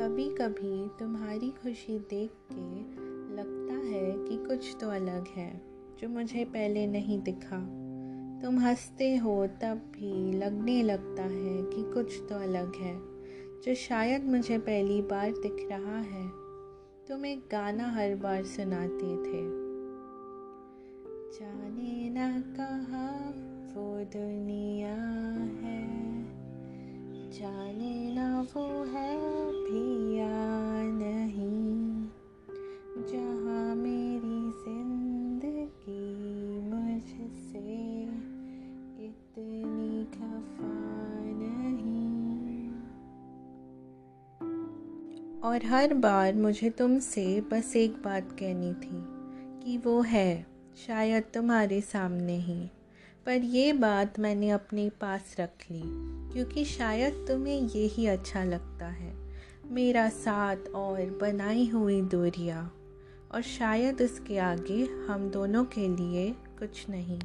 कभी कभी तुम्हारी खुशी देख के लगता है कि कुछ तो अलग है, जो मुझे पहले नहीं दिखा। तुम हँसते हो, तब भी लगने लगता है कि कुछ तो अलग है, जो शायद मुझे पहली बार दिख रहा है। तुम एक गाना हर बार सुनाते थे। जाने ना कहा वो दुनिया और हर बार मुझे तुमसे बस एक बात कहनी थी कि वो है, शायद तुम्हारे सामने ही। पर ये बात मैंने अपने पास रख ली, क्योंकि शायद तुम्हें ये ही अच्छा लगता है। मेरा साथ और बनाई हुई दूरियाँ, और शायद उसके आगे हम दोनों के लिए कुछ नहीं।